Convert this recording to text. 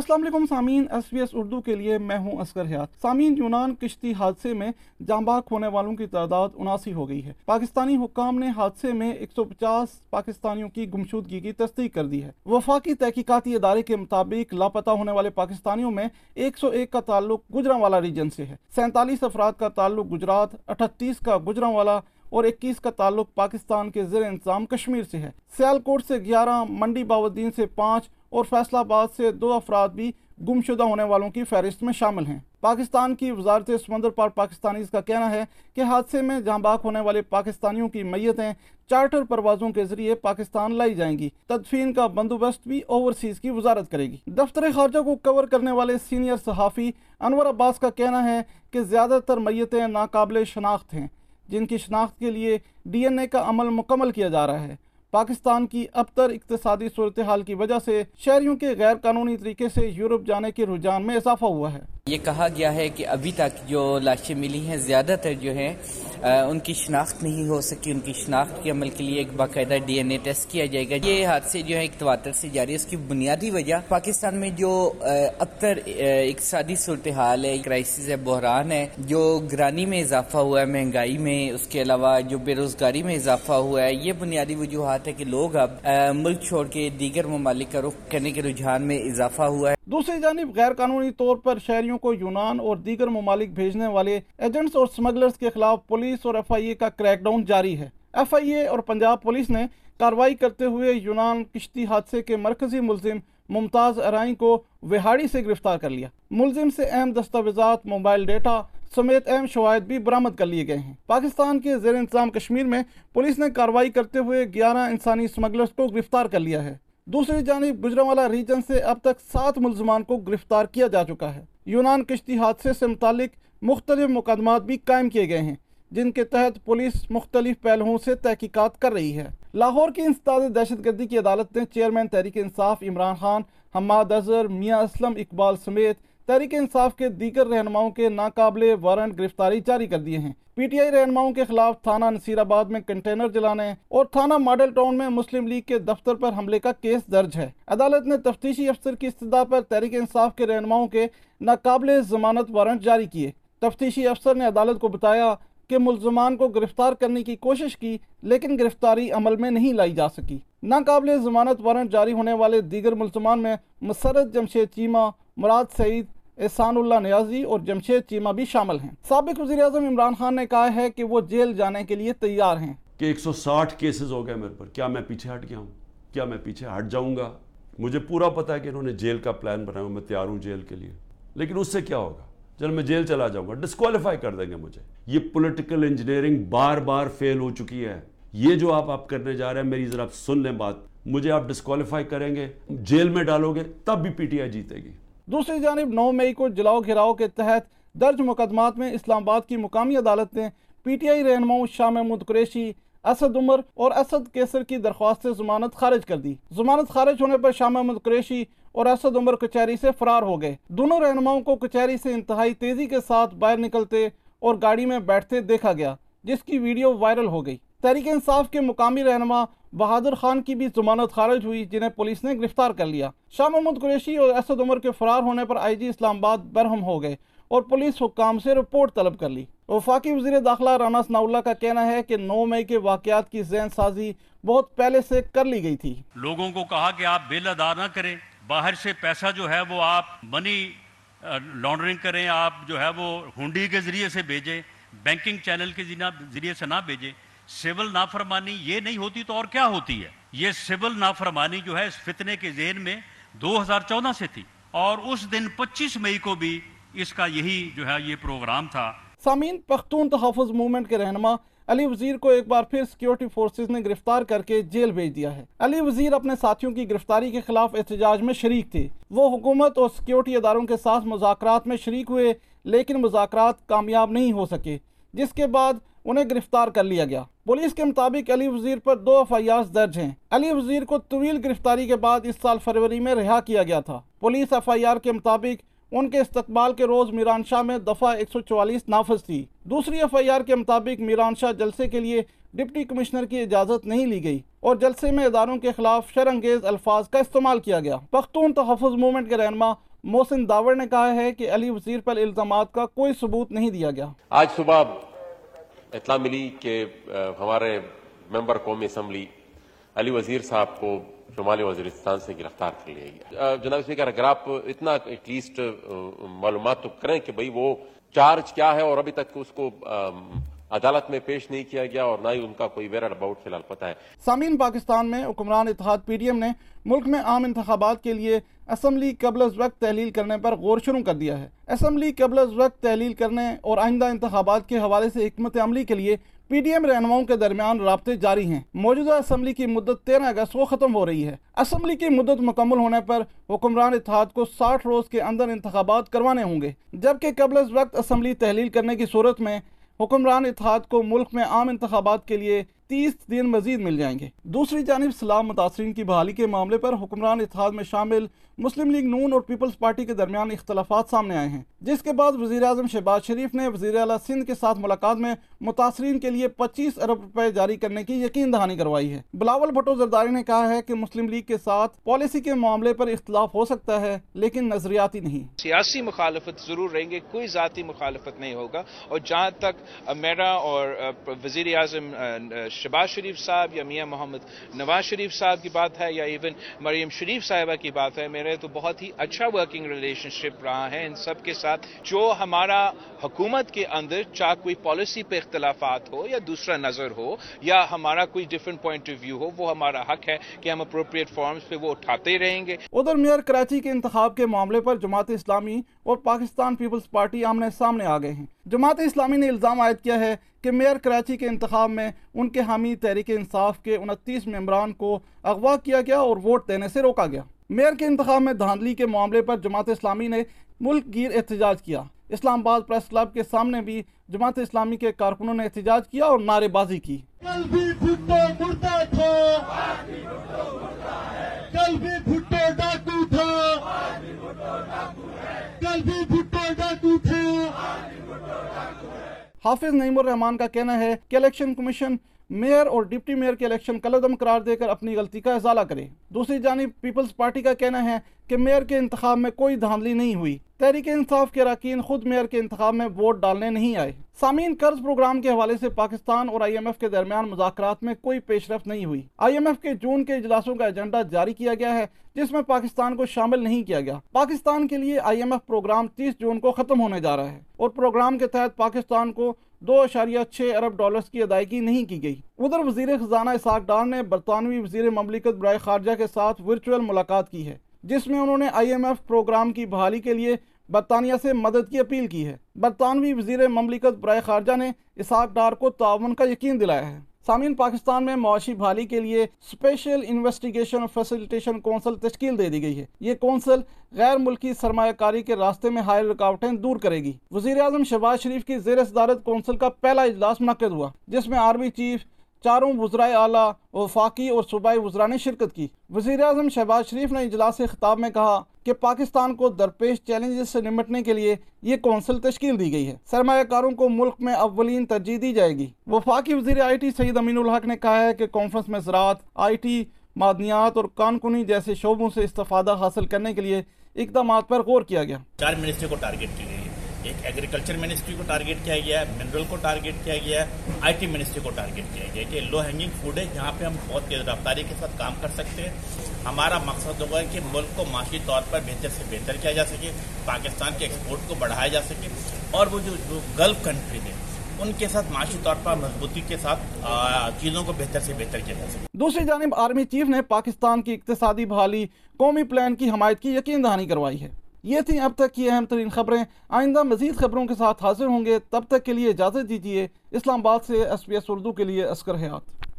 السلام علیکم، سامعین، ایس بی ایس اردو کے لیے میں ہوں اسکر حیات۔ سامعین، یونان کشتی حادثے میں جام باغ ہونے والوں کی تعداد اناسی ہو گئی ہے۔ پاکستانی حکام نے حادثے میں ایک سو پچاس پاکستانیوں کی گمشودگی کی تصدیق کر دی ہے۔ وفاقی تحقیقاتی ادارے کے مطابق لاپتہ ہونے والے پاکستانیوں میں ایک سو ایک کا تعلق گجرا والا ریجن سے ہے۔ سینتالیس افراد کا تعلق گجرات، اٹھتیس کا گجرا والا اور اکیس کا تعلق پاکستان کے زیر انتظام کشمیر سے ہے۔ سیالکوٹ سے گیارہ، منڈی باودین سے پانچ اور فیصلہ آباد سے دو افراد بھی گمشدہ ہونے والوں کی فہرست میں شامل ہیں۔ پاکستان کی وزارت سمندر پار پاکستانی کا کہنا ہے کہ حادثے میں جہاں باغ ہونے والے پاکستانیوں کی میتیں چارٹر پروازوں کے ذریعے پاکستان لائی جائیں گی، تدفین کا بندوبست بھی اوورسیز کی وزارت کرے گی۔ دفتر خارجہ کو کور کرنے والے سینئر صحافی انور عباس کا کہنا ہے کہ زیادہ تر میتیں ناقابل شناخت ہیں، جن کی شناخت کے لیے ڈی این اے کا عمل مکمل کیا جا رہا ہے۔ پاکستان کی ابتر اقتصادی صورتحال کی وجہ سے شہریوں کے غیر قانونی طریقے سے یورپ جانے کے رجحان میں اضافہ ہوا ہے۔ یہ کہا گیا ہے کہ ابھی تک جو لاشیں ملی ہیں، زیادہ تر جو ہیں ان کی شناخت نہیں ہو سکی۔ ان کی شناخت کے عمل کے لیے ایک باقاعدہ ڈی این اے ٹیسٹ کیا جائے گا۔ یہ حادثے جو ہے ایک تواتر سے جاری ہے اس کی بنیادی وجہ پاکستان میں جو اکثر اقتصادی صورتحال ہے، کرائسس ہے، بحران ہے، جو گرانی میں اضافہ ہوا ہے، مہنگائی میں، اس کے علاوہ جو بے روزگاری میں اضافہ ہوا ہے، یہ بنیادی وجوہات ہے کہ لوگ اب ملک چھوڑ کے دیگر ممالک کا رخ کرنے کے رجحان میں اضافہ ہوا ہے۔ دوسری جانب غیر قانونی طور پر شہریوں کو یونان اور دیگر ممالک بھیجنے والے ایجنٹس اور سمگلرز کے خلاف پولیس اور ایف آئی اے کا کریک ڈاؤن جاری ہے۔ ایف آئی اے اور پنجاب پولیس نے کاروائی کرتے ہوئے یونان کشتی حادثے کے مرکزی ملزم ممتاز ارائیں کو وہاڑی سے گرفتار کر لیا۔ ملزم سے اہم دستاویزات، موبائل ڈیٹا سمیت اہم شواہد بھی برامد کر لیے گئے ہیں۔ پاکستان کے زیر انتظام کشمیر میں پولیس نے کاروائی کرتے ہوئے گیارہ انسانی سمگلرز کو گرفتار کر لیا ہے۔ دوسری جانب گجرا ریجن سے اب تک سات ملزمان کو گرفتار کیا جا چکا ہے۔ یونان کشتی حادثے سے متعلق مختلف مقدمات بھی قائم کیے گئے ہیں، جن کے تحت پولیس مختلف پہلوؤں سے تحقیقات کر رہی ہے۔ لاہور کی انسداد دہشت گردی کی عدالت نے چیئرمین تحریک انصاف عمران خان، حماد اظہر، میاں اسلم اقبال سمیت تحریک انصاف کے دیگر رہنماؤں کے ناقابل وارنٹ گرفتاری جاری کر دیے ہیں۔ پی ٹی آئی رہنماؤں کے خلاف تھانہ نصیر آباد میں کنٹینر جلانے اور تھانہ ماڈل ٹاؤن میں مسلم لیگ کے دفتر پر حملے کا کیس درج ہے۔ عدالت نے تفتیشی افسر کی استدعا پر تحریک انصاف کے رہنماؤں کے ناقابل ضمانت وارنٹ جاری کیے۔ تفتیشی افسر نے عدالت کو بتایا کہ ملزمان کو گرفتار کرنے کی کوشش کی لیکن گرفتاری عمل میں نہیں لائی جا سکی۔ ناقابل ضمانت وارنٹ جاری ہونے والے دیگر ملزمان میں مسرت جمشید چیمہ مراد سعید، احسان اللہ نیازی اور جمشید چیمہ بھی شامل ہیں۔ سابق وزیر اعظم عمران خان نے کہا ہے کہ وہ جیل جانے کے لیے تیار ہیں۔ کہ ایک سو ساٹھ کیسز ہو گئے میرے پر۔ کیا میں پیچھے ہٹ گیا ہوں؟ کیا میں پیچھے ہٹ جاؤں گا؟ مجھے پورا پتا ہے کہ انہوں نے جیل کا پلان بنایا میں تیار ہوں جیل کے لیے۔ لیکن اس سے کیا ہوگا؟ چل میں جیل چلا جاؤں گا ڈسکوالیفائی کر دیں گے مجھے۔ یہ پولیٹیکل انجینئرنگ بار بار فیل ہو چکی ہے۔ یہ جو آپ آپ کرنے جا رہے ہیں، میری ذرا سن لیں بات۔ مجھے آپ ڈسکوالیفائی کریں گے، جیل میں ڈالو گے، تب بھی پی ٹی آئی جیتے گی۔ دوسری جانب نو مئی کو جلاؤ گھراؤ کے تحت درج مقدمات میں اسلام آباد کی مقامی عدالت نے پی ٹی آئی رہنماؤں شاہ محمود قریشی، اسد عمر اور اسد کیسر کی درخواست سے ضمانت خارج کر دی۔ ضمانت خارج ہونے پر شاہ محمود قریشی اور اسد عمر کچہری سے فرار ہو گئے۔ دونوں رہنماؤں کو کچہری سے انتہائی تیزی کے ساتھ باہر نکلتے اور گاڑی میں بیٹھتے دیکھا گیا، جس کی ویڈیو وائرل ہو گئی۔ تحریک انصاف کے مقامی رہنما بہادر خان کی بھی ضمانت خارج ہوئی، جنہیں پولیس نے گرفتار کر لیا۔ شاہ محمود قریشی اور اسد عمر کے فرار ہونے پر آئی جی اسلام آباد برہم ہو گئے اور پولیس حکام سے رپورٹ طلب کر لی۔ وفاقی وزیر داخلہ رانا ثناء اللہ کا کہنا ہے کہ نو مئی کے واقعات کی ذہن سازی بہت پہلے سے کر لی گئی تھی۔ لوگوں کو کہا کہ آپ بل ادا نہ کریں، باہر سے پیسہ جو ہے وہ آپ منی لانڈرنگ کریں، آپ جو ہے وہ ہنڈی کے ذریعے سے بھیجیں، بینکنگ چینل کے ذریعے سے نہ بھیجیں۔ سول نافرمانی یہ نہیں ہوتی تو اور کیا ہوتی ہے؟ یہ سول نافرمانی جو ہے اس فتنے کے ذہن میں دو ہزار چودہ سے تھی اور اس دن پچیس مئی کو بھی اس کا یہی جو ہے یہ پروگرام تھا۔ سامین پختون تحفظ موومنٹ کے رہنما علی وزیر کو ایک بار پھر سیکیورٹی فورسز نے گرفتار کر کے جیل بھیج دیا ہے۔ علی وزیر اپنے ساتھیوں کی گرفتاری کے خلاف احتجاج میں شریک تھے۔ وہ حکومت اور سیکیورٹی اداروں کے ساتھ مذاکرات میں شریک ہوئے، لیکن مذاکرات کامیاب نہیں ہو سکے۔ جس کے بعد انہیں گرفتار کر لیا گیا۔ پولیس کے مطابق علی وزیر پر دو ایف آئی آر درج ہیں۔ علی وزیر کو طویل گرفتاری کے بعد اس سال فروری میں رہا کیا گیا تھا۔ پولیس ایف آئی آر کے مطابق ان کے استقبال کے روز میران شاہ میں دفعہ ایک سو چوالیس نافذ تھی۔ دوسری ایف آئی آر کے مطابق میران شاہ جلسے کے لیے ڈپٹی کمشنر کی اجازت نہیں لی گئی اور جلسے میں اداروں کے خلاف شرنگیز الفاظ کا استعمال کیا گیا۔ پختون تحفظ موومنٹ کے رہنما محسن داور نے کہا ہے کہ علی وزیر پر الزامات کا کوئی ثبوت نہیں دیا گیا۔ آج صبح اطلاع ملی کہ ہمارے ممبر قومی اسمبلی علی وزیر صاحب کو شمالی وزیرستان سے گرفتار کر لیا گیا۔ جناب اسپیکر، اگر آپ اتنا ایٹ لیسٹ معلومات تو کریں کہ بھئی وہ چارج کیا ہے اور ابھی تک اس کو عدالت میں پیش نہیں کیا گیا اور نہ ہی ان کا کوئی ویئر اباؤٹ فی الحال پتہ ہے۔ سامعین، پاکستان میں حکمران اتحاد پی ڈی ایم نے ملک میں عام انتخابات کے لیے اسمبلی قبل از وقت تحلیل کرنے پر غور شروع کر دیا ہے۔ اسمبلی قبل از وقت تحلیل کرنے اور آئندہ انتخابات کے حوالے سے حکمت عملی کے لیے پی ڈی ایم رہنماؤں کے درمیان رابطے جاری ہیں۔ موجودہ اسمبلی کی مدت تیرہ اگست کو ختم ہو رہی ہے۔ اسمبلی کی مدت مکمل ہونے پر حکمران اتحاد کو ساٹھ روز کے اندر انتخابات کروانے ہوں گے۔ جبکہ قبل از وقت اسمبلی تحلیل کرنے کی صورت میں حکمران اتحاد کو ملک میں عام انتخابات کے لیے تیس دن مزید مل جائیں گے۔ دوسری جانب سلام متاثرین کی بحالی کے معاملے پر حکمران اتحاد میں شامل مسلم لیگ نون اور پیپلز پارٹی کے درمیان اختلافات سامنے آئے ہیں۔ جس کے بعد وزیر اعظم شہباز شریف نے وزیر اعلیٰ سندھ کے ساتھ ملاقات میں متاثرین کے لیے پچیس ارب روپے جاری کرنے کی یقین دہانی کروائی ہے۔ بلاول بھٹو زرداری نے کہا ہے کہ مسلم لیگ کے ساتھ پالیسی کے معاملے پر اختلاف ہو سکتا ہے، لیکن نظریاتی نہیں۔ سیاسی مخالفت ضرور رہیں گے، کوئی ذاتی مخالفت نہیں ہوگا۔ اور جہاں تک میرا اور وزیر اعظم شہباز شریف صاحب یا میاں محمد نواز شریف صاحب کی بات ہے یا ایون مریم شریف صاحبہ کی بات ہے، میرے تو بہت ہی اچھا ورکنگ ریلیشن شپ رہا ہے۔ ان سب کے ساتھ ساتھ جو ہمارا حکومت کے اندر چاہ کوئی پالیسی پہ اختلافات ہو یا دوسرا نظر ہو یا ہمارا کوئی ڈفرنٹ پوائنٹ آف ویو ہو، وہ ہمارا حق ہے کہ ہم اپروپریٹ فارمز پہ وہ اٹھاتے رہیں گے۔ ادھر میئر کراچی کے انتخاب کے معاملے پر جماعت اسلامی اور پاکستان پیپلز پارٹی آمنے سامنے آ گئے ہیں۔ جماعت اسلامی نے الزام عائد کیا ہے کہ میئر کراچی کے انتخاب میں ان کے حامی تحریک انصاف کے انتیس ممبران کو اغوا کیا گیا اور ووٹ دینے سے روکا گیا۔ میئر کے انتخاب میں دھاندلی کے معاملے پر جماعت اسلامی نے ملک گیر احتجاج کیا۔ اسلام آباد پریس کلب کے سامنے بھی جماعت اسلامی کے کارکنوں نے احتجاج کیا اور نعرے بازی کی۔ کل بھی بھٹو مردہ تھا۔ کل بھی بھٹو ڈاکو تھا۔ کل بھی بھٹو ڈاکو تھا حافظ نعیم الرحمان کا کہنا ہے کہ الیکشن کمیشن میئر اور ڈپٹی میئر کے الیکشن کلدم قرار دے کر اپنی غلطی کا ازالہ کرے۔ دوسری جانب، پیپلز پارٹی کا کہنا ہے کہ میئر کے انتخاب میں کوئی دھاندلی نہیں ہوئی۔ تحریک انصاف کے اراکین خود میئر کے انتخاب میں ووٹ ڈالنے نہیں آئے۔ سامعین، قرض پروگرام کے حوالے سے پاکستان اور آئی ایم ایف کے درمیان مذاکرات میں کوئی پیش رفت نہیں ہوئی۔ آئی ایم ایف کے جون کے اجلاسوں کا ایجنڈا جاری کیا گیا ہے، جس میں پاکستان کو شامل نہیں کیا گیا۔ پاکستان کے لیے آئی ایم ایف پروگرام تیس جون کو ختم ہونے جا رہا ہے اور پروگرام کے تحت پاکستان کو دو اشاریہ چھ ارب ڈالرز کی ادائیگی نہیں کی گئی۔ ادھر وزیر خزانہ اسحاق ڈار نے برطانوی وزیر مملکت برائے خارجہ کے ساتھ ورچوئل ملاقات کی ہے، جس میں انہوں نے آئی ایم ایف پروگرام کی بحالی کے لیے برطانیہ سے مدد کی اپیل کی ہے۔ برطانوی وزیر مملکت برائے خارجہ نے اساق ڈار کو تعاون کا یقین دلایا ہے۔ سامعین، پاکستان میں معاشی بحالی کے لیے اسپیشل انویسٹیگیشن فیسلٹیشن کونسل تشکیل دے دی گئی ہے۔ یہ کونسل غیر ملکی سرمایہ کاری کے راستے میں حائل رکاوٹیں دور کرے گی۔ وزیر اعظم شہباز شریف کی زیر صدارت کونسل کا پہلا اجلاس منعقد ہوا، جس میں آرمی چیف چاروں وزرائے اعلیٰ، وفاقی اور صوبائی وزراء نے شرکت کی۔ وزیر اعظم شہباز شریف نے اجلاس خطاب میں کہا کہ پاکستان کو درپیش چیلنجز سے نمٹنے کے لیے یہ کونسل تشکیل دی گئی ہے۔ سرمایہ کاروں کو ملک میں اولین ترجیح دی جائے گی۔ وفاقی وزیر آئی ٹی سعید امین الحق نے کہا ہے کہ کانفرنس میں زراعت، آئی ٹی، معدنیات اور کانکنی جیسے شعبوں سے استفادہ حاصل کرنے کے لیے اقدامات پر غور کیا گیا۔ چار منسٹری کو ٹارگیٹ کی گئی ایک ایگریکلچر منسٹری کو ٹارگیٹ کیا گیا ہے منرل کو ٹارگیٹ کیا گیا ہے آئی ٹی منسٹری کو ٹارگیٹ کیا گیا ہے۔ کہ لو ہینگنگ فوڈ ہے جہاں پہ ہم بہت تیز رفتاری کے ساتھ کام کر سکتے ہیں۔ ہمارا مقصد ہوگا کہ ملک کو معاشی طور پر بہتر سے بہتر کیا جا سکے، پاکستان کے ایکسپورٹ کو بڑھایا جا سکے، اور وہ جو گلف کنٹری ہے ان کے ساتھ معاشی طور پر مضبوطی کے ساتھ چیزوں کو بہتر سے بہتر کیا جا سکے۔ دوسری جانب آرمی چیف نے پاکستان کی اقتصادی بحالی، قومی پلان کی حمایت کی یقین دہانی کروائی ہے۔ یہ تھیں اب تک کی اہم ترین خبریں۔ آئندہ مزید خبروں کے ساتھ حاضر ہوں گے، تب تک کے لیے اجازت دیجیے اسلام آباد سے ایس پی ایس اردو کے لیے اسکر حیات۔